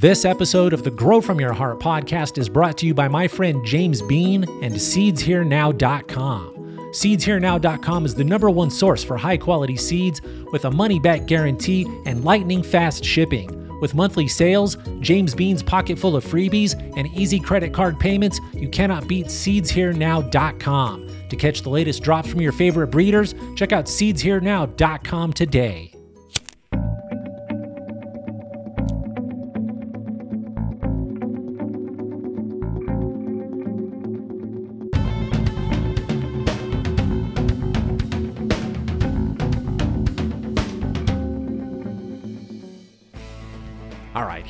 This episode of the Grow From Your Heart podcast is brought to you by my friend James Bean and SeedsHereNow.com. SeedsHereNow.com is the number one source for high quality seeds with a money back guarantee and lightning fast shipping. With monthly sales, James Bean's pocket full of freebies, and easy credit card payments, you cannot beat SeedsHereNow.com. To catch the latest drops from your favorite breeders, check out SeedsHereNow.com today.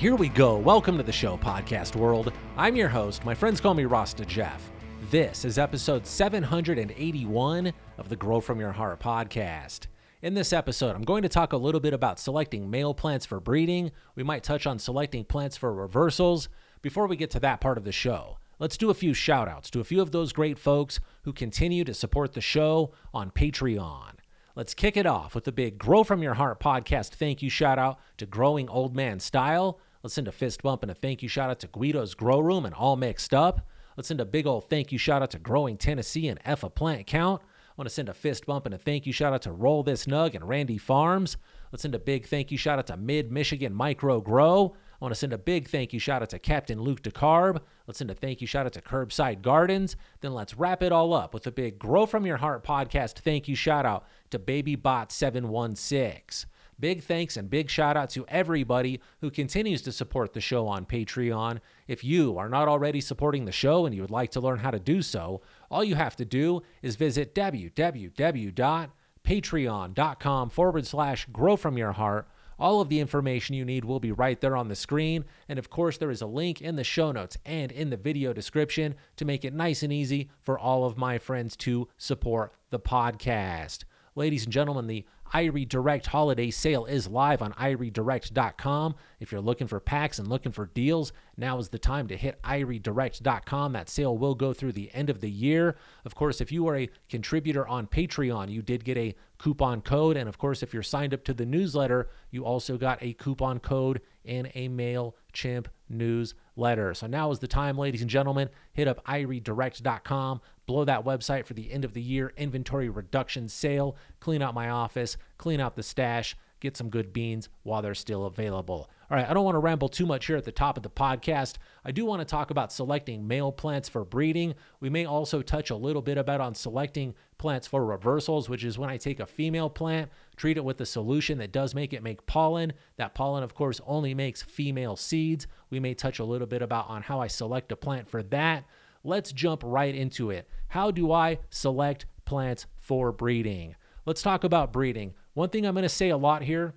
Here we go. Welcome to the show, podcast world. I'm your host. My friends call me Rasta Jeff. This is episode 781 of the Grow From Your Heart podcast. In this episode, I'm going to talk a little bit about selecting male plants for breeding. We might touch on selecting plants for reversals. Before we get to that part of the show, let's do a few shout outs to a few of those great folks who continue to support the show on Patreon. Let's kick it off with the big Grow From Your Heart podcast thank you shout out to Growing Old Man Style. Let's send a fist bump and a thank you shout out to Guido's Grow Room and All Mixed Up. Let's send a big old thank you shout out to Growing Tennessee and F a Plant Count. I want to send a fist bump and a thank you shout out to Roll This Nug and Randy Farms. Let's send a big thank you shout out to Mid Michigan Micro Grow. I want to send a big thank you shout out to Captain Luke DeCarb. Let's send a thank you shout out to Curbside Gardens. Then let's wrap it all up with a big Grow From Your Heart podcast thank you shout out to BabyBot716. Big thanks and big shout out to everybody who continues to support the show on Patreon. If you are not already supporting the show and you would like to learn how to do so, all you have to do is visit www.patreon.com forward slash grow from your heart. All of the information you need will be right there on the screen. And of course, there is a link in the show notes and in the video description to make it nice and easy for all of my friends to support the podcast. Ladies and gentlemen, the Irie Direct holiday sale is live on iriedirect.com. If you're looking for packs and looking for deals, now is the time to hit iriedirect.com. That sale will go through the end of the year. Of course, if you are a contributor on Patreon, you did get a coupon code. And of course, if you're signed up to the newsletter, you also got a coupon code in a MailChimp newsletter. So now is the time, ladies and gentlemen. Hit up iriedirect.com, blow that website for the end of the year. Inventory reduction sale, clean out my office, clean out the stash, get some good beans while they're still available. All right, I don't want to ramble too much here at the top of the podcast. I do want to talk about selecting male plants for breeding. We may also touch a little bit about on selecting plants for reversals, which is when I take a female plant, treat it with a solution that does make it make pollen. That pollen, of course, only makes female seeds. We may touch a little bit about on how I select a plant for that. Let's jump right into it. How do I select plants for breeding? Let's talk about breeding. One thing I'm going to say a lot here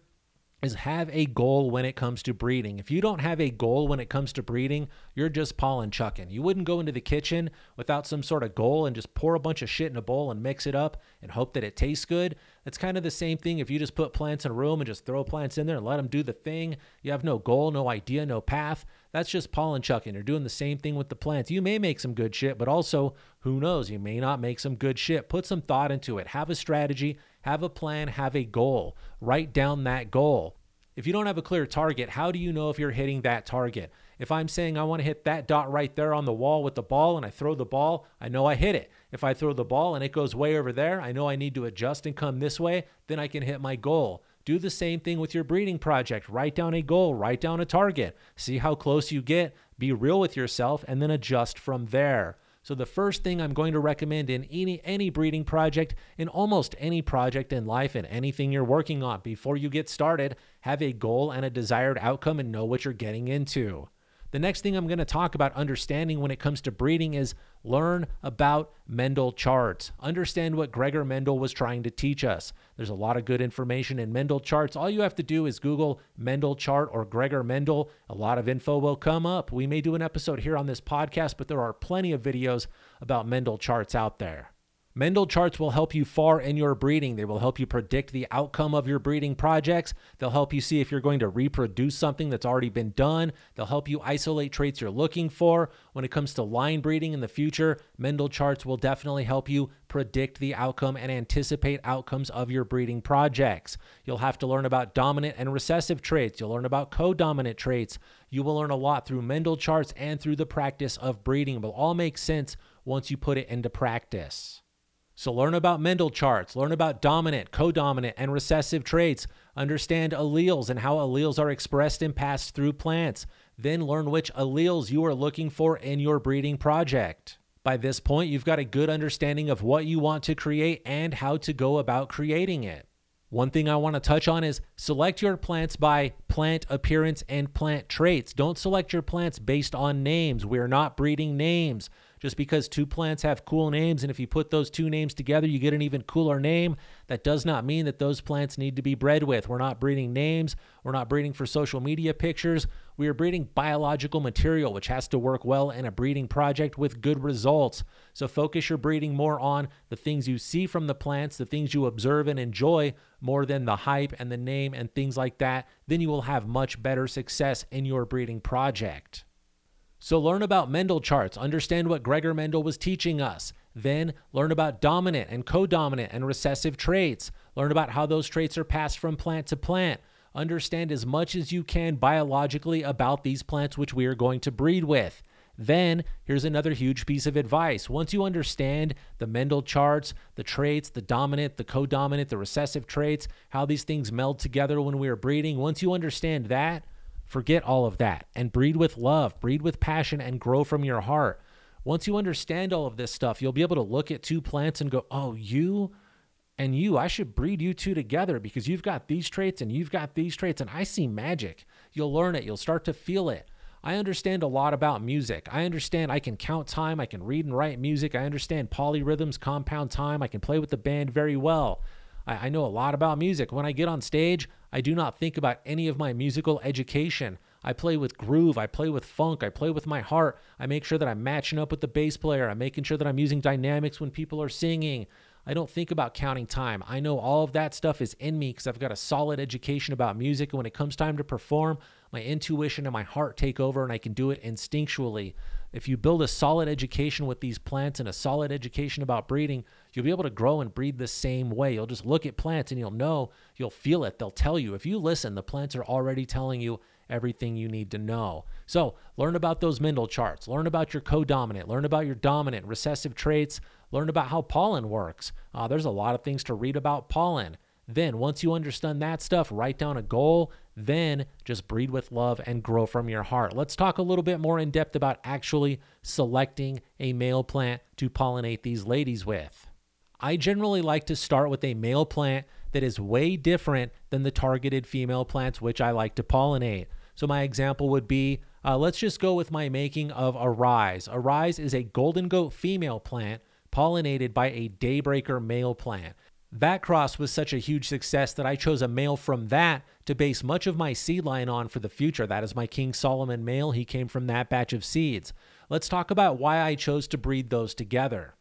is have a goal when it comes to breeding. If you don't have a goal when it comes to breeding, you're just pollen chucking. You wouldn't go into the kitchen without some sort of goal and just pour a bunch of shit in a bowl and mix it up and hope that it tastes good. It's kind of the same thing if you just put plants in a room and just throw plants in there and let them do the thing. You have no goal, no idea, no path. That's just pollen chucking. You're doing the same thing with the plants. You may make some good shit, but also, who knows? You may not make some good shit. Put some thought into it. Have a strategy, have a plan, have a goal. Write down that goal. If you don't have a clear target, how do you know if you're hitting that target? If I'm saying I want to hit that dot right there on the wall with the ball and I throw the ball, I know I hit it. If I throw the ball and it goes way over there, I know I need to adjust and come this way, then I can hit my goal. Do the same thing with your breeding project. Write down a goal, write down a target, see how close you get, be real with yourself, and then adjust from there. So the first thing I'm going to recommend in any any breeding project, in almost any project in life and anything you're working on before you get started, have a goal and a desired outcome and know what you're getting into. The next thing I'm going to talk about understanding when it comes to breeding is learn about Mendel charts. Understand what Gregor Mendel was trying to teach us. There's a lot of good information in Mendel charts. All you have to do is Google Mendel chart or Gregor Mendel. A lot of info will come up. We may do an episode here on this podcast, but there are plenty of videos about Mendel charts out there. Mendel charts will help you far in your breeding. They will help you predict the outcome of your breeding projects. They'll help you see if you're going to reproduce something that's already been done. They'll help you isolate traits you're looking for. When it comes to line breeding in the future, Mendel charts will definitely help you predict the outcome and anticipate outcomes of your breeding projects. You'll have to learn about dominant and recessive traits. You'll learn about co dominant traits. You will learn a lot through Mendel charts and through the practice of breeding. It will all make sense once you put it into practice. So learn about Mendel charts, learn about dominant, codominant, and recessive traits, understand alleles and how alleles are expressed and passed through plants, then learn which alleles you are looking for in your breeding project. By this point, you've got a good understanding of what you want to create and how to go about creating it. One thing I want to touch on is select your plants by plant appearance and plant traits. Don't select your plants based on names. We're not breeding names just because two plants have cool names and if you put those two names together you get an even cooler name. That does not mean that those plants need to be bred with. We're not breeding names. We're not breeding for social media pictures. We are breeding biological material which has to work well in a breeding project with good results. So focus your breeding more on the things you see from the plants the things you observe and enjoy more than the hype and the name and things like that. Then you will have much better success in your breeding project so learn about Mendel charts, understand what Gregor Mendel was teaching us. Then learn about dominant and codominant and recessive traits. Learn about how those traits are passed from plant to plant. Understand as much as you can biologically about these plants which we are going to breed with. Then, here's another huge piece of advice. Once you understand the Mendel charts, the traits, the dominant, the codominant, the recessive traits, how these things meld together when we are breeding, once you understand that, Forget all of that and breed with love, breed with passion, and grow from your heart. Once you understand all of this stuff, you'll be able to look at two plants and go, oh, you and you, I should breed you two together because you've got these traits and you've got these traits, and I see magic. You'll learn it, you'll start to feel it. I understand a lot about music. I understand I can count time, I can read and write music, I understand polyrhythms, compound time, I can play with the band very well. I, I know a lot about music. When I get on stage, I do not think about any of my musical education. I play with groove, I play with funk, I play with my heart. I make sure that I'm matching up with the bass player. I'm making sure that I'm using dynamics when people are singing. I don't think about counting time. I know all of that stuff is in me because I've got a solid education about music. And when it comes time to perform, my intuition and my heart take over and I can do it instinctually. If you build a solid education with these plants and a solid education about breeding, you'll be able to grow and breed the same way. You'll just look at plants and you'll know, you'll feel it. They'll tell you. If you listen, the plants are already telling you everything you need to know. So, learn about those Mendel charts, learn about your codominant, learn about your dominant, recessive traits, learn about how pollen works. Uh, there's a lot of things to read about pollen. Then, once you understand that stuff, write down a goal. Then, just breed with love and grow from your heart. Let's talk a little bit more in depth about actually selecting a male plant to pollinate these ladies with. I generally like to start with a male plant that is way different than the targeted female plants which I like to pollinate. So, my example would be uh, let's just go with my making of Arise. Arise is a golden goat female plant pollinated by a daybreaker male plant. That cross was such a huge success that I chose a male from that to base much of my seed line on for the future. That is my King Solomon male. He came from that batch of seeds. Let's talk about why I chose to breed those together.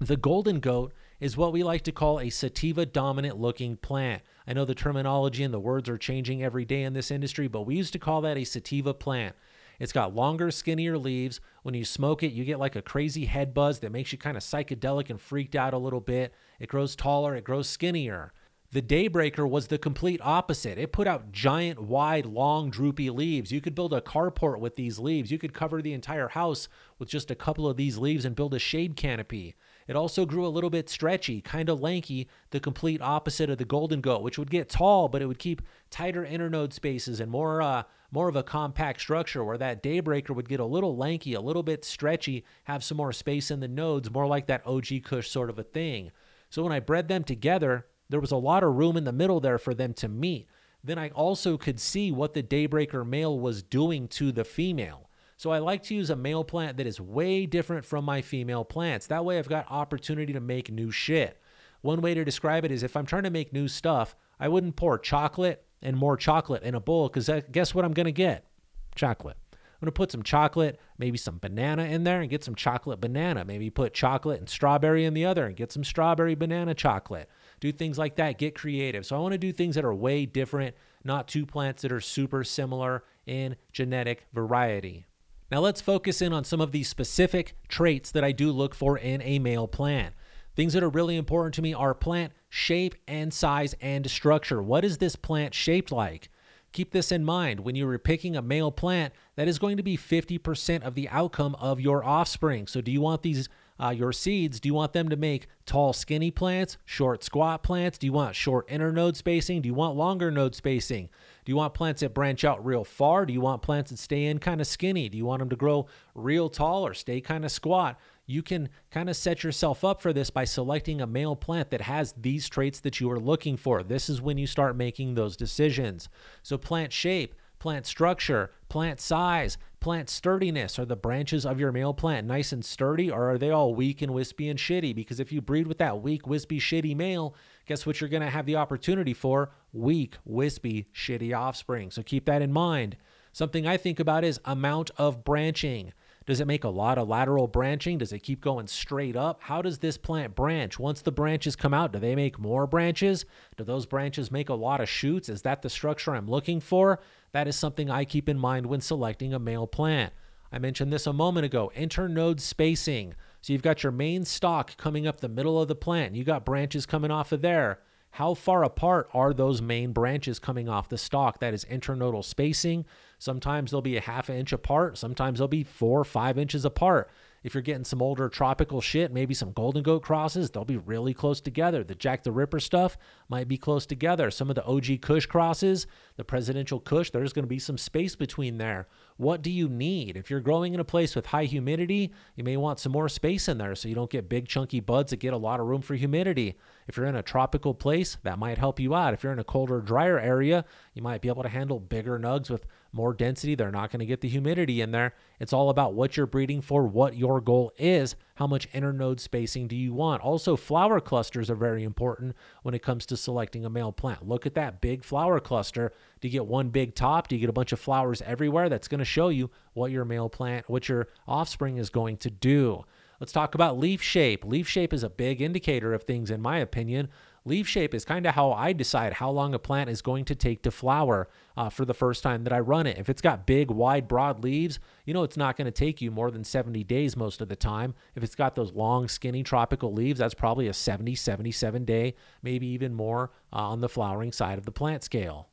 The golden goat is what we like to call a sativa dominant looking plant. I know the terminology and the words are changing every day in this industry, but we used to call that a sativa plant. It's got longer, skinnier leaves. When you smoke it, you get like a crazy head buzz that makes you kind of psychedelic and freaked out a little bit. It grows taller, it grows skinnier. The Daybreaker was the complete opposite. It put out giant, wide, long, droopy leaves. You could build a carport with these leaves. You could cover the entire house with just a couple of these leaves and build a shade canopy. It also grew a little bit stretchy, kind of lanky, the complete opposite of the golden goat, which would get tall, but it would keep tighter internode spaces and more uh, more of a compact structure where that daybreaker would get a little lanky, a little bit stretchy, have some more space in the nodes, more like that OG Kush sort of a thing. So when I bred them together, there was a lot of room in the middle there for them to meet. Then I also could see what the daybreaker male was doing to the female. So I like to use a male plant that is way different from my female plants. That way I've got opportunity to make new shit. One way to describe it is if I'm trying to make new stuff, I wouldn't pour chocolate and more chocolate in a bowl because guess what I'm going to get? Chocolate. I'm going to put some chocolate, maybe some banana in there and get some chocolate banana. Maybe put chocolate and strawberry in the other and get some strawberry banana chocolate. Do things like that. Get creative. So I want to do things that are way different, not two plants that are super similar in genetic variety. Now let's focus in on some of these specific traits that I do look for in a male plant. Things that are really important to me are plant shape and size and structure. What is this plant shaped like? Keep this in mind. When you are picking a male plant, that is going to be 50% of the outcome of your offspring. So, do you want these, uh, your seeds, do you want them to make tall, skinny plants, short, squat plants? Do you want short internode spacing? Do you want longer node spacing? Do you want plants that branch out real far? Do you want plants that stay in kind of skinny? Do you want them to grow real tall or stay kind of squat? you can kind of set yourself up for this by selecting a male plant that has these traits that you are looking for. This is when you start making those decisions. So, plant shape, plant structure, plant size, plant sturdiness. Are the branches of your male plant nice and sturdy, or are they all weak and wispy and shitty? Because if you breed with that weak, wispy, shitty male, guess what you're going to have the opportunity for? Weak, wispy, shitty offspring. So, keep that in mind. Something I think about is amount of branching. Does it make a lot of lateral branching? Does it keep going straight up? How does this plant branch? Once the branches come out, do they make more branches? Do those branches make a lot of shoots? Is that the structure I'm looking for? That is something I keep in mind when selecting a male plant. I mentioned this a moment ago internode spacing. So you've got your main stalk coming up the middle of the plant, you got branches coming off of there. How far apart are those main branches coming off the stalk? That is internodal spacing. Sometimes they'll be a half inch apart. Sometimes they'll be four or five inches apart. If you're getting some older tropical shit, maybe some golden goat crosses, they'll be really close together. The Jack the Ripper stuff might be close together. Some of the OG Kush crosses, the presidential Kush, there's going to be some space between there. What do you need? If you're growing in a place with high humidity, you may want some more space in there so you don't get big chunky buds that get a lot of room for humidity. If you're in a tropical place, that might help you out. If you're in a colder, drier area, you might be able to handle bigger nugs with more density. They're not going to get the humidity in there. It's all about what you're breeding for, what your goal is, how much internode spacing do you want. Also, flower clusters are very important when it comes to selecting a male plant. Look at that big flower cluster. Do you get one big top? Do you get a bunch of flowers everywhere? That's going to show you what your male plant, what your offspring is going to do. Let's talk about leaf shape. Leaf shape is a big indicator of things, in my opinion. Leaf shape is kind of how I decide how long a plant is going to take to flower uh, for the first time that I run it. If it's got big, wide, broad leaves, you know it's not going to take you more than 70 days most of the time. If it's got those long, skinny tropical leaves, that's probably a 70, 77 day, maybe even more uh, on the flowering side of the plant scale.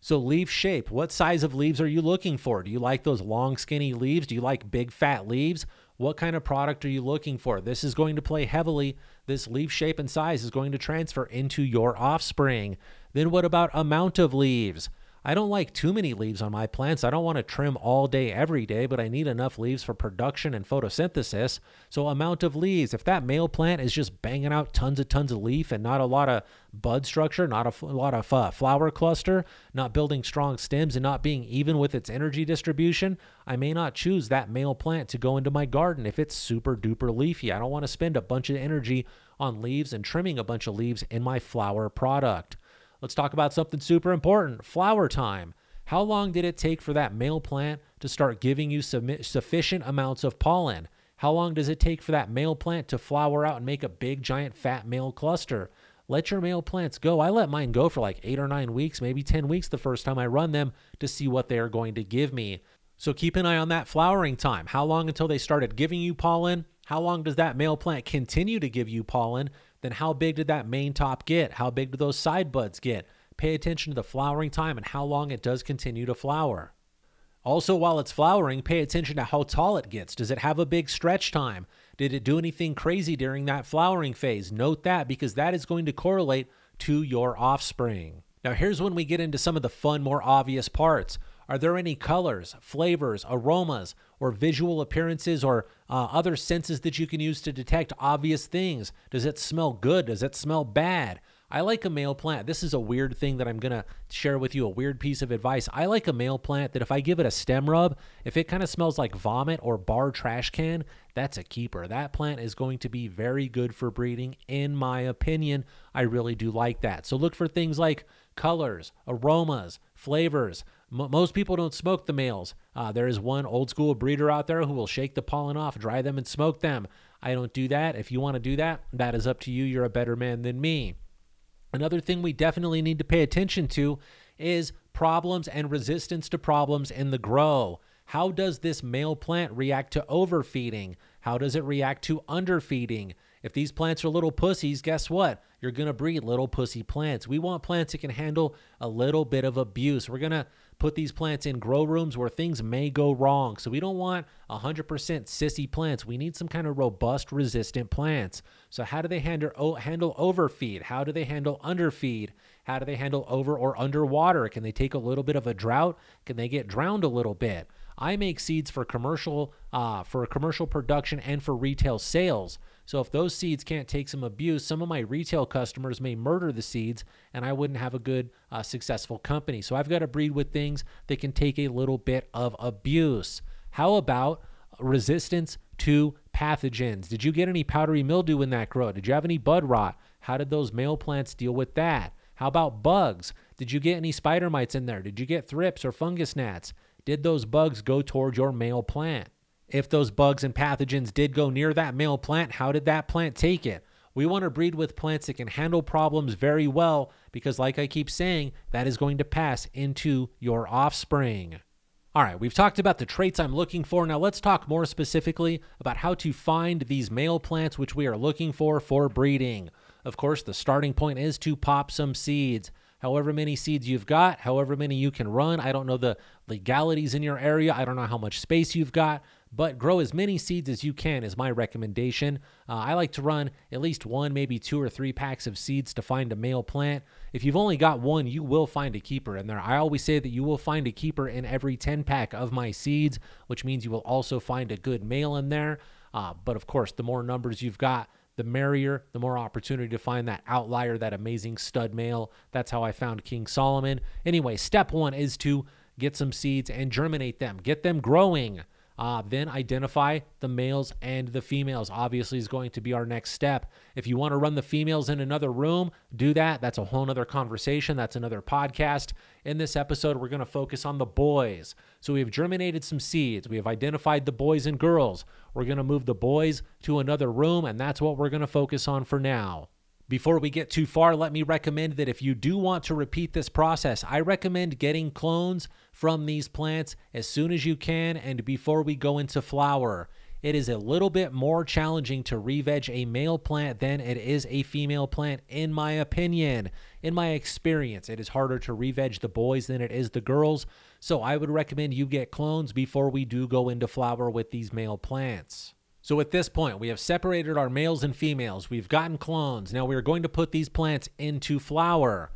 So, leaf shape, what size of leaves are you looking for? Do you like those long, skinny leaves? Do you like big, fat leaves? What kind of product are you looking for? This is going to play heavily. This leaf shape and size is going to transfer into your offspring. Then, what about amount of leaves? I don't like too many leaves on my plants. I don't want to trim all day every day, but I need enough leaves for production and photosynthesis. So, amount of leaves. If that male plant is just banging out tons and tons of leaf and not a lot of bud structure, not a, lot of uh, flower cluster, not building strong stems, and not being even with its energy distribution, I may not choose that male plant to go into my garden if it's super duper leafy. I don't want to spend a bunch of energy on leaves and trimming a bunch of leaves in my flower product. Let's talk about something super important flower time. How long did it take for that male plant to start giving you sufficient amounts of pollen? How long does it take for that male plant to flower out and make a big, giant, fat male cluster? Let your male plants go. I let mine go for like eight or nine weeks, maybe 10 weeks the first time I run them to see what they are going to give me. So keep an eye on that flowering time. How long until they started giving you pollen? How long does that male plant continue to give you pollen? Then how big did that main top get? How big do those side buds get? Pay attention to the flowering time and how long it does continue to flower. Also, while it's flowering, pay attention to how tall it gets. Does it have a big stretch time? Did it do anything crazy during that flowering phase? Note that because that is going to correlate to your offspring. Now, here's when we get into some of the fun, more obvious parts. Are there any colors, flavors, aromas, or visual appearances or uh, other senses that you can use to detect obvious things? Does it smell good? Does it smell bad? I like a male plant. This is a weird thing that I'm going to share with you, a weird piece of advice. I like a male plant that if I give it a stem rub, if it kind of smells like vomit or bar trash can, that's a keeper. That plant is going to be very good for breeding, in my opinion. I really do like that. So look for things like colors, aromas, flavors, M- most people don't smoke the males. Uh, there is one old school breeder out there who will shake the pollen off, dry them, and smoke them. I don't do that. If you want to do that, that is up to you. You're a better man than me. Another thing we definitely need to pay attention to is problems and resistance to problems in the grow. How does this male plant react to overfeeding? How does it react to underfeeding? If these plants are little pussies, guess what? You're going to breed little pussy plants. We want plants that can handle a little bit of abuse. We're going to put these plants in grow rooms where things may go wrong. So we don't want 100% sissy plants. We need some kind of robust, resistant plants. So how do they handle handle overfeed? How do they handle underfeed? How do they handle over or underwater? Can they take a little bit of a drought? Can they get drowned a little bit? I make seeds for commercial uh, for commercial production and for retail sales. So if those seeds can't take some abuse, some of my retail customers may murder the seeds, and I wouldn't have a good, uh, successful company. So I've got to breed with things that can take a little bit of abuse. How about resistance to pathogens? Did you get any powdery mildew in that grow? Did you have any bud rot? How did those male plants deal with that? How about bugs? Did you get any spider mites in there? Did you get thrips or fungus gnats? Did those bugs go toward your male plant? If those bugs and pathogens did go near that male plant, how did that plant take it? We want to breed with plants that can handle problems very well because, like I keep saying, that is going to pass into your offspring. All right, we've talked about the traits I'm looking for. Now let's talk more specifically about how to find these male plants which we are looking for for breeding. Of course, the starting point is to pop some seeds however many seeds you've got, however many you can run. I don't know the legalities in your area. I don't know how much space you've got, but grow as many seeds as you can is my recommendation. Uh, I like to run at least one, maybe two or three packs of seeds to find a male plant. If you've only got one, you will find a keeper in there. I always say that you will find a keeper in every 10 pack of my seeds, which means you will also find a good male in there. Uh, but of course, the more numbers you've got, the merrier, the more opportunity to find that outlier, that amazing stud male. That's how I found King Solomon. Anyway, step one is to get some seeds and germinate them, get them growing. Uh, then identify the males and the females. Obviously, is going to be our next step. If you want to run the females in another room, do that. That's a whole other conversation. That's another podcast. In this episode, we're going to focus on the boys. So we have germinated some seeds. We have identified the boys and girls. We're going to move the boys to another room, and that's what we're going to focus on for now. Before we get too far, let me recommend that if you do want to repeat this process, I recommend getting clones from these plants as soon as you can and before we go into flower. It is a little bit more challenging to re-veg a male plant than it is a female plant, in my opinion. In my experience, it is harder to re-veg the boys than it is the girls. So I would recommend you get clones before we do go into flower with these male plants. So at this point, we have separated our males and females. We've gotten clones. Now we are going to put these plants into flower.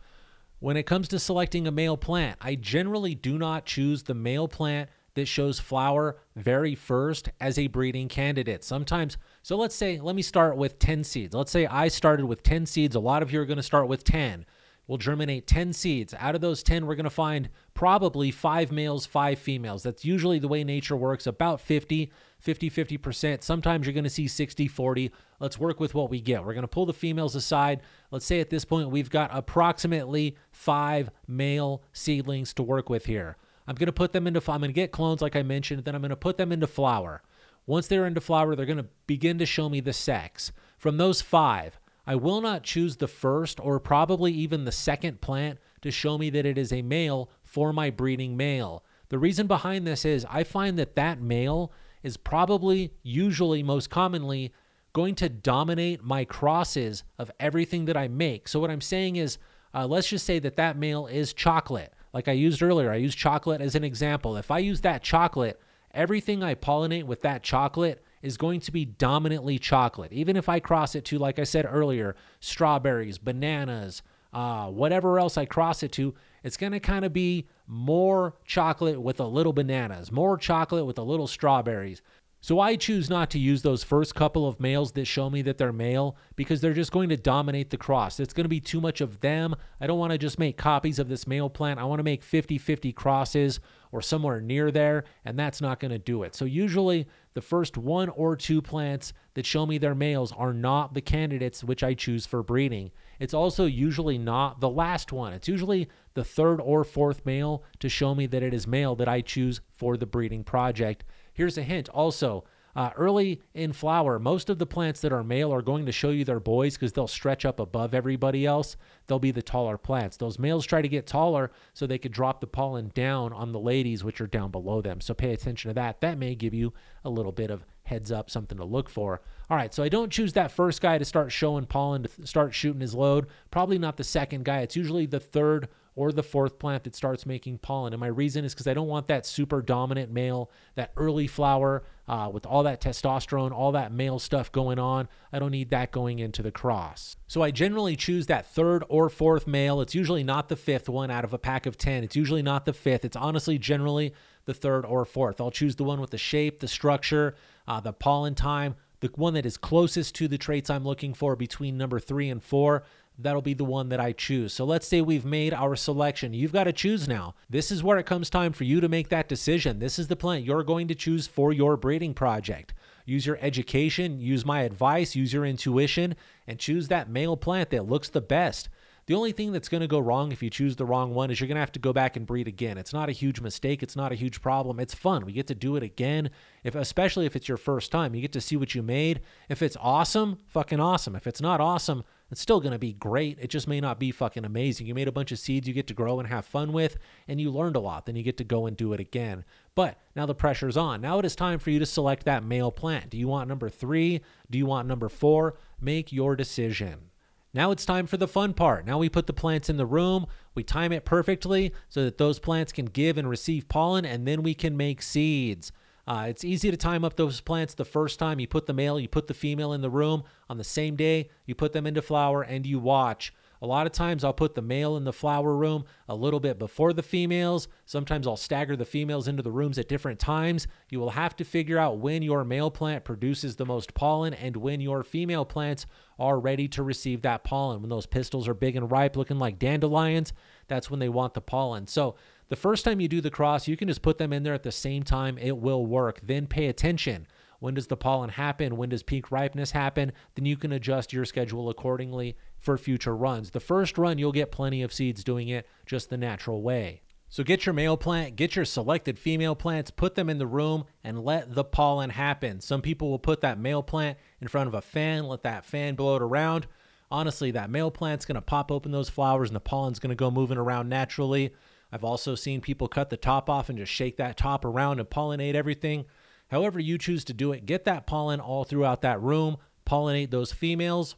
When it comes to selecting a male plant, I generally do not choose the male plant that shows flower very first as a breeding candidate. Sometimes, so let's say, let me start with 10 seeds. Let's say I started with 10 seeds. A lot of you are going to start with 10. We'll germinate 10 seeds. Out of those 10, we're going to find probably five males, five females. That's usually the way nature works, about 50, 50, 50%. Sometimes you're going to see 60, 40. Let's work with what we get. We're going to pull the females aside. Let's say at this point, we've got approximately five male seedlings to work with here. I'm going to put them into, I'm going to get clones like I mentioned, then I'm going to put them into flower. Once they're into flower, they're going to begin to show me the sex. From those five, I will not choose the first or probably even the second plant to show me that it is a male for my breeding male. The reason behind this is I find that that male is probably, usually, most commonly, going to dominate my crosses of everything that I make. So, what I'm saying is, uh, let's just say that that male is chocolate. Like I used earlier, I used chocolate as an example. If I use that chocolate, everything I pollinate with that chocolate is going to be dominantly chocolate. Even if I cross it to, like I said earlier, strawberries, bananas, uh, whatever else I cross it to, it's going to kind of be more chocolate with a little bananas, more chocolate with a little strawberries. So I choose not to use those first couple of males that show me that they're male because they're just going to dominate the cross. It's going to be too much of them. I don't want to just make copies of this male plant. I want to make 50 50 crosses or somewhere near there, and that's not going to do it. So usually the first one or two plants that show me they're males are not the candidates which I choose for breeding. It's also usually not the last one. It's usually the third or fourth male to show me that it is male that I choose for the breeding project. Here's a hint also. Uh, early in flower, most of the plants that are male are going to show you they're boys because they'll stretch up above everybody else. They'll be the taller plants. Those males try to get taller so they could drop the pollen down on the ladies, which are down below them. So pay attention to that. That may give you a little bit of heads up, something to look for. All right, so I don't choose that first guy to start showing pollen, to start shooting his load. Probably not the second guy. It's usually the third or the fourth plant that starts making pollen. And my reason is because I don't want that super dominant male, that early flower uh, with all that testosterone, all that male stuff going on. I don't need that going into the cross. So I generally choose that third or fourth male. It's usually not the fifth one out of a pack of 10. It's usually not the fifth. It's honestly generally the third or fourth. I'll choose the one with the shape, the structure, uh, the pollen time, the one that is closest to the traits I'm looking for between number three and four that'll be the one that I choose. So let's say we've made our selection. You've got to choose now. This is where it comes time for you to make that decision. This is the plant you're going to choose for your breeding project. Use your education, use my advice, use your intuition, and choose that male plant that looks the best. The only thing that's going to go wrong if you choose the wrong one is you're going to have to go back and breed again. It's not a huge mistake. It's not a huge problem. It's fun. We get to do it again. If especially if it's your first time, you get to see what you made. If it's awesome, fucking awesome. If it's not awesome, it's still going to be great. It just may not be fucking amazing. You made a bunch of seeds you get to grow and have fun with, and you learned a lot. Then you get to go and do it again. But now the pressure's on. Now it is time for you to select that male plant. Do you want number three? Do you want number four? Make your decision. Now it's time for the fun part. Now we put the plants in the room, we time it perfectly so that those plants can give and receive pollen, and then we can make seeds. Uh, it's easy to time up those plants the first time. You put the male, you put the female in the room on the same day, you put them into flower, and you watch. A lot of times I'll put the male in the flower room a little bit before the females. Sometimes I'll stagger the females into the rooms at different times. You will have to figure out when your male plant produces the most pollen and when your female plants are ready to receive that pollen. When those pistils are big and ripe, looking like dandelions, that's when they want the pollen. So the first time you do the cross, you can just put them in there at the same time. It will work. Then pay attention. When does the pollen happen? When does peak ripeness happen? Then you can adjust your schedule accordingly for future runs. The first run, you'll get plenty of seeds doing it just the natural way. So get your male plant, get your selected female plants, put them in the room, and let the pollen happen. Some people will put that male plant in front of a fan, let that fan blow it around. Honestly, that male plant's to pop open those flowers and the pollen's to go moving around naturally. I've also seen people cut the top off and just shake that top around and pollinate everything. However, you choose to do it, get that pollen all throughout that room, pollinate those females.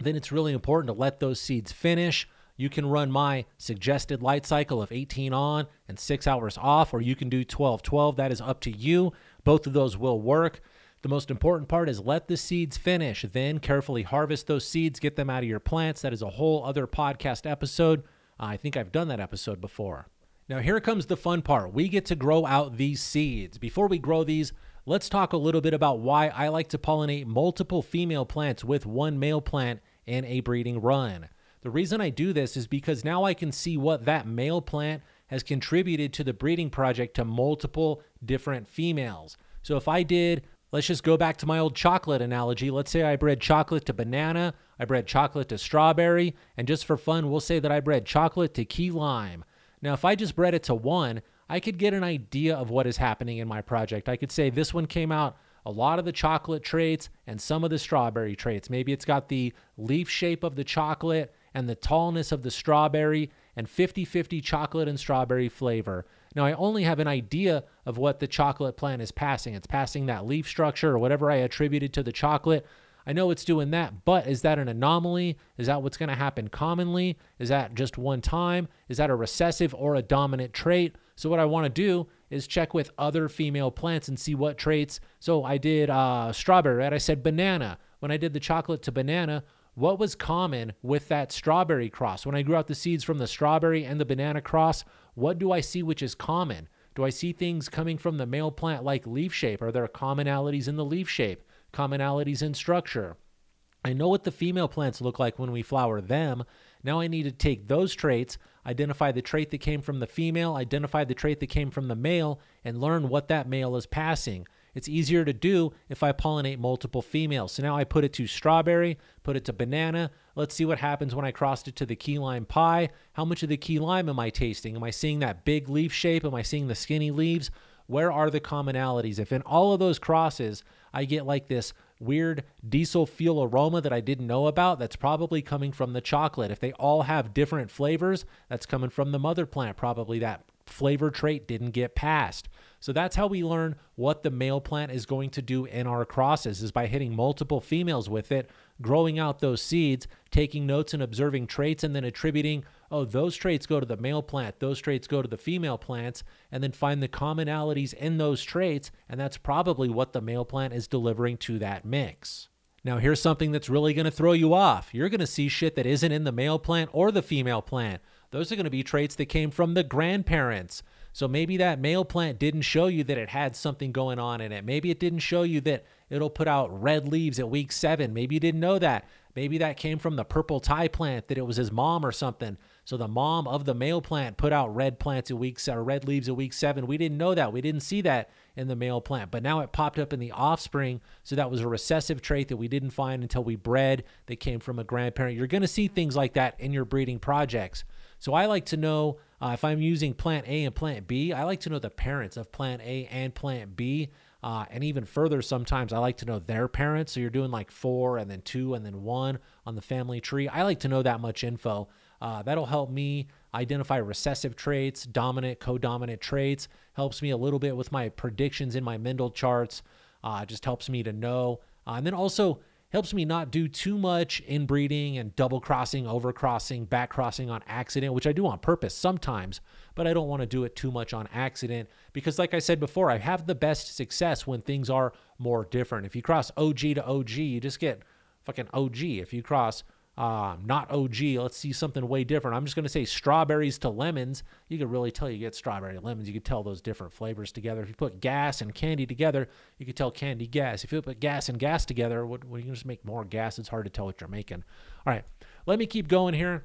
Then it's really important to let those seeds finish. You can run my suggested light cycle of 18 on and 6 hours off, or you can do 12 12. That is up to you. Both of those will work. The most important part is let the seeds finish, then carefully harvest those seeds, get them out of your plants. That is a whole other podcast episode. I think I've done that episode before. Now, here comes the fun part. We get to grow out these seeds. Before we grow these, let's talk a little bit about why I like to pollinate multiple female plants with one male plant in a breeding run. The reason I do this is because now I can see what that male plant has contributed to the breeding project to multiple different females. So if I did, let's just go back to my old chocolate analogy. Let's say I bred chocolate to banana, I bred chocolate to strawberry, and just for fun, we'll say that I bred chocolate to key lime. Now, if I just bred it to one, I could get an idea of what is happening in my project. I could say this one came out a lot of the chocolate traits and some of the strawberry traits. Maybe it's got the leaf shape of the chocolate and the tallness of the strawberry and 50 50 chocolate and strawberry flavor. Now, I only have an idea of what the chocolate plant is passing. It's passing that leaf structure or whatever I attributed to the chocolate. I know it's doing that, but is that an anomaly? Is that what's going to happen commonly? Is that just one time? Is that a recessive or a dominant trait? So, what I want to do is check with other female plants and see what traits. So, I did uh, strawberry, right? I said banana. When I did the chocolate to banana, what was common with that strawberry cross? When I grew out the seeds from the strawberry and the banana cross, what do I see which is common? Do I see things coming from the male plant like leaf shape? Are there commonalities in the leaf shape? Commonalities in structure? I know what the female plants look like when we flower them. Now I need to take those traits, identify the trait that came from the female, identify the trait that came from the male, and learn what that male is passing. It's easier to do if I pollinate multiple females. So now I put it to strawberry, put it to banana. Let's see what happens when I crossed it to the key lime pie. How much of the key lime am I tasting? Am I seeing that big leaf shape? Am I seeing the skinny leaves? Where are the commonalities? If in all of those crosses I get like this weird diesel fuel aroma that I didn't know about, that's probably coming from the chocolate. If they all have different flavors, that's coming from the mother plant, probably that flavor trait didn't get passed. So that's how we learn what the male plant is going to do in our crosses is by hitting multiple females with it, growing out those seeds, taking notes and observing traits and then attributing, oh, those traits go to the male plant, those traits go to the female plants, and then find the commonalities in those traits, and that's probably what the male plant is delivering to that mix. Now, here's something that's really going to throw you off. You're going to see shit that isn't in the male plant or the female plant. Those are going to be traits that came from the grandparents. So maybe that male plant didn't show you that it had something going on in it. Maybe it didn't show you that it'll put out red leaves at week seven. Maybe you didn't know that. Maybe that came from the purple Thai plant that it was his mom or something. So the mom of the male plant put out red plants at week or red leaves at week seven. We didn't know that. We didn't see that in the male plant, but now it popped up in the offspring. So that was a recessive trait that we didn't find until we bred that came from a grandparent. You're going to see things like that in your breeding projects. So I like to know uh, if I'm using plant A and plant B, I like to know the parents of plant A and plant B. Uh, and even further, sometimes I like to know their parents. So you're doing like four and then two and then one on the family tree. I like to know that much info. Uh, that'll help me identify recessive traits, dominant, co dominant traits, helps me a little bit with my predictions in my Mendel charts, uh, just helps me to know. Uh, and then also, helps me not do too much inbreeding and double crossing, over crossing, back crossing on accident, which I do on purpose sometimes, but I don't want to do it too much on accident because, like I said before, I have the best success when things are more different. If you cross OG to OG, you just get fucking OG. If you cross uh, not OG. Let's see something way different. I'm just going to say strawberries to lemons. You could really tell you get strawberry lemons. You could tell those different flavors together. If you put gas and candy together, you could tell candy gas. If you put gas and gas together, what, what, you can just make more gas. It's hard to tell what you're making. All right, let me keep going here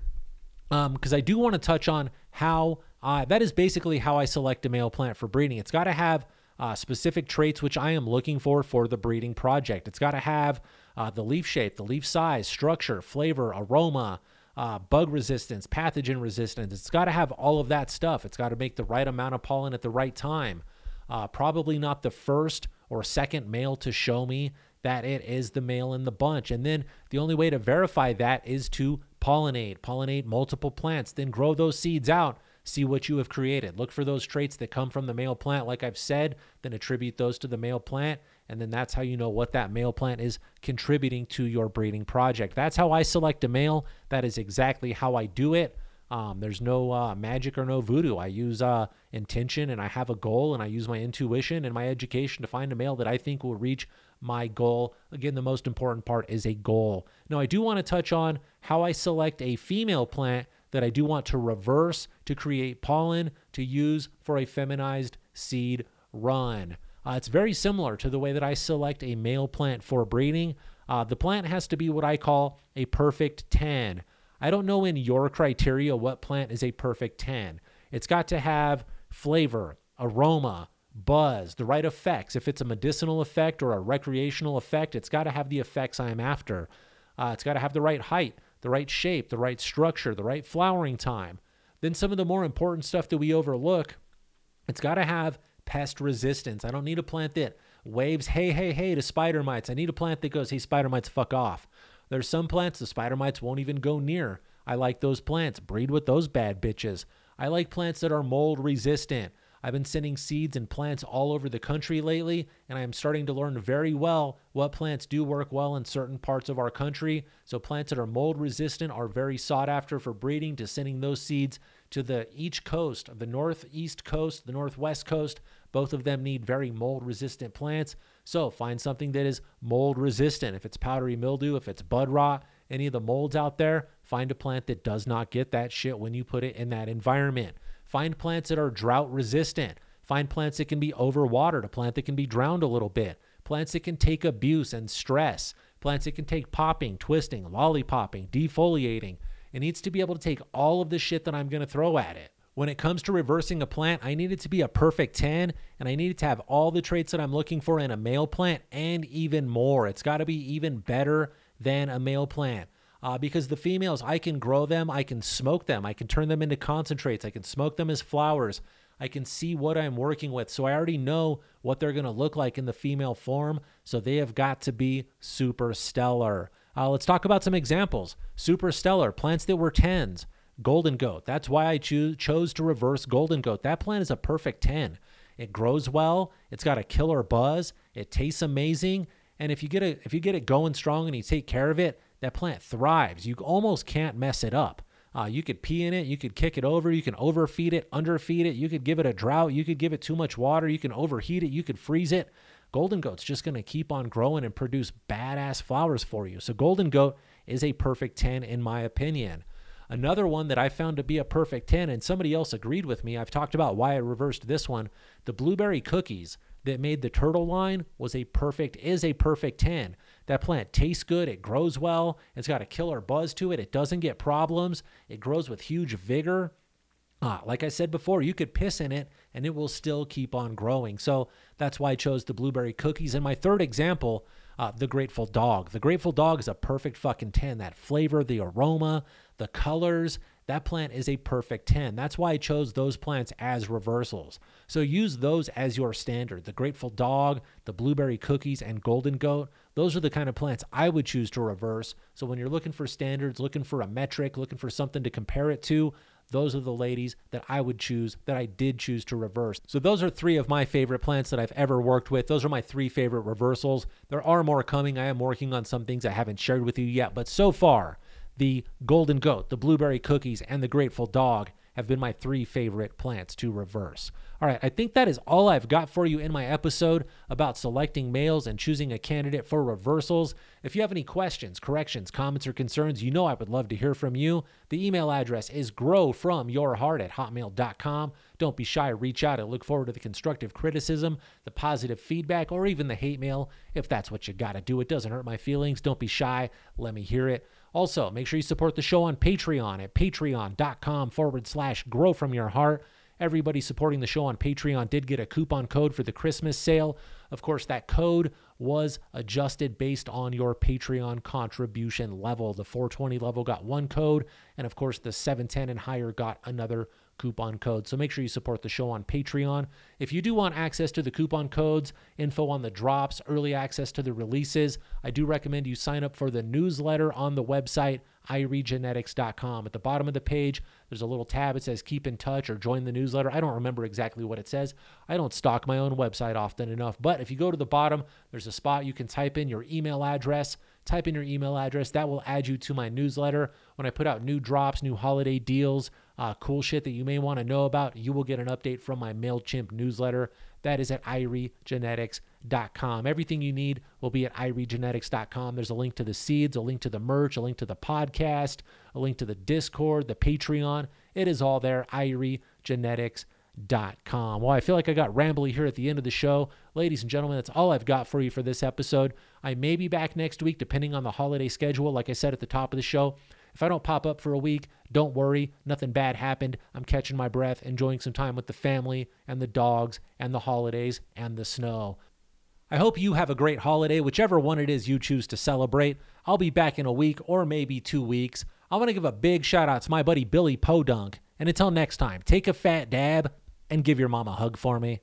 because um, I do want to touch on how uh, that is basically how I select a male plant for breeding. It's got to have uh, specific traits which I am looking for for the breeding project. It's got to have uh, the leaf shape, the leaf size, structure, flavor, aroma, uh, bug resistance, pathogen resistance. It's got to have all of that stuff. It's got to make the right amount of pollen at the right time. Uh, probably not the first or second male to show me that it is the male in the bunch. And then the only way to verify that is to pollinate, pollinate multiple plants, then grow those seeds out see what you have created. Look for those traits that come from the male plant, like I've said, then attribute those to the male plant. And then that's how you know what that male plant is contributing to your breeding project. That's how I select a male. That is exactly how I do it. Um, there's no uh, magic or no voodoo. I use uh, intention and I have a goal and I use my intuition and my education to find a male that I think will reach my goal. Again, the most important part is a goal. Now, I do want to touch on how I select a female plant that I do want to reverse to create pollen to use for a feminized seed run. Uh, it's very similar to the way that I select a male plant for breeding. Uh, the plant has to be what I call a perfect 10. I don't know in your criteria what plant is a perfect 10. It's got to have flavor, aroma, buzz, the right effects. If it's a medicinal effect or a recreational effect, it's got to have the effects I'm after. Uh, it's got to have the right height, the right shape, the right structure, the right flowering time. Then some of the more important stuff that we overlook, it's got to have pest resistance. I don't need a plant that waves hey hey hey to spider mites. I need a plant that goes hey spider mites fuck off. There's some plants the spider mites won't even go near. I like those plants. Breed with those bad bitches. I like plants that are mold resistant. I've been sending seeds and plants all over the country lately, and I am starting to learn very well what plants do work well in certain parts of our country. So, plants that are mold resistant are very sought after for breeding, to sending those seeds to the each coast, the northeast coast, the northwest coast. Both of them need very mold resistant plants. So, find something that is mold resistant. If it's powdery mildew, if it's bud rot, any of the molds out there, find a plant that does not get that shit when you put it in that environment. Find plants that are drought resistant. Find plants that can be overwatered, a plant that can be drowned a little bit, plants that can take abuse and stress, plants that can take popping, twisting, lollipopping, defoliating. It needs to be able to take all of the shit that I'm going to throw at it. When it comes to reversing a plant, I need it to be a perfect 10, and I need it to have all the traits that I'm looking for in a male plant and even more. It's got to be even better than a male plant. Uh, because the females, I can grow them, I can smoke them, I can turn them into concentrates, I can smoke them as flowers. I can see what I'm working with. So I already know what they're going to look like in the female form. So they have got to be super stellar. Uh, let's talk about some examples. Super stellar, plants that were 10s. Golden goat. That's why I cho- chose to reverse golden goat. That plant is a perfect 10. It grows well. It's got a killer buzz. It tastes amazing. And if you get it, if you get it going strong and you take care of it, that plant thrives. You almost can't mess it up. Uh, you could pee in it. You could kick it over. You can overfeed it, underfeed it. You could give it a drought. You could give it too much water. You can overheat it. You could freeze it. Golden Goat's just going to keep on growing and produce badass flowers for you. So, Golden Goat is a perfect 10 in my opinion. Another one that I found to be a perfect 10, and somebody else agreed with me, I've talked about why I reversed this one. The blueberry cookies that made the turtle line was a perfect, is a perfect 10. That plant tastes good, it grows well, it's got a killer buzz to it, it doesn't get problems, it grows with huge vigor. Uh, like I said before, you could piss in it and it will still keep on growing. So that's why I chose the blueberry cookies. And my third example, uh, the Grateful Dog. The Grateful Dog is a perfect fucking 10. That flavor, the aroma, the colors, that plant is a perfect 10. That's why I chose those plants as reversals. So use those as your standard. The Grateful Dog, the Blueberry Cookies, and Golden Goat. Those are the kind of plants I would choose to reverse. So when you're looking for standards, looking for a metric, looking for something to compare it to, those are the ladies that I would choose, that I did choose to reverse. So, those are three of my favorite plants that I've ever worked with. Those are my three favorite reversals. There are more coming. I am working on some things I haven't shared with you yet, but so far, the golden goat, the blueberry cookies, and the grateful dog have been my three favorite plants to reverse. All right, I think that is all I've got for you in my episode about selecting males and choosing a candidate for reversals. If you have any questions, corrections, comments, or concerns, you know I would love to hear from you. The email address is growfromyourheart at hotmail.com. Don't be shy, reach out. I look forward to the constructive criticism, the positive feedback, or even the hate mail if that's what you got to do. It doesn't hurt my feelings. Don't be shy. Let me hear it. Also, make sure you support the show on Patreon at patreon.com forward slash grow from your heart. Everybody supporting the show on Patreon did get a coupon code for the Christmas sale. Of course, that code was adjusted based on your Patreon contribution level. The 420 level got one code, and of course, the 710 and higher got another coupon code. So make sure you support the show on Patreon. If you do want access to the coupon codes, info on the drops, early access to the releases, I do recommend you sign up for the newsletter on the website iriegenetics.com. At the bottom of the page, there's a little tab. It says keep in touch or join the newsletter. I don't remember exactly what it says. I don't stock my own website often enough. But if you go to the bottom, there's a spot you can type in your email address. Type in your email address. That will add you to my newsletter. When I put out new drops, new holiday deals, uh, cool shit that you may want to know about, you will get an update from my MailChimp newsletter. That is at iriegenetics.com. Everything you need will be at iriegenetics.com. There's a link to the seeds, a link to the merch, a link to the podcast, a link to the Discord, the Patreon. It is all there, iriegenetics.com. Well, I feel like I got rambly here at the end of the show. Ladies and gentlemen, that's all I've got for you for this episode. I may be back next week, depending on the holiday schedule, like I said at the top of the show. If I don't pop up for a week, don't worry. Nothing bad happened. I'm catching my breath, enjoying some time with the family and the dogs and the holidays and the snow. I hope you have a great holiday, whichever one it is you choose to celebrate. I'll be back in a week or maybe two weeks. I want to give a big shout out to my buddy Billy Podunk. And until next time, take a fat dab and give your mom a hug for me.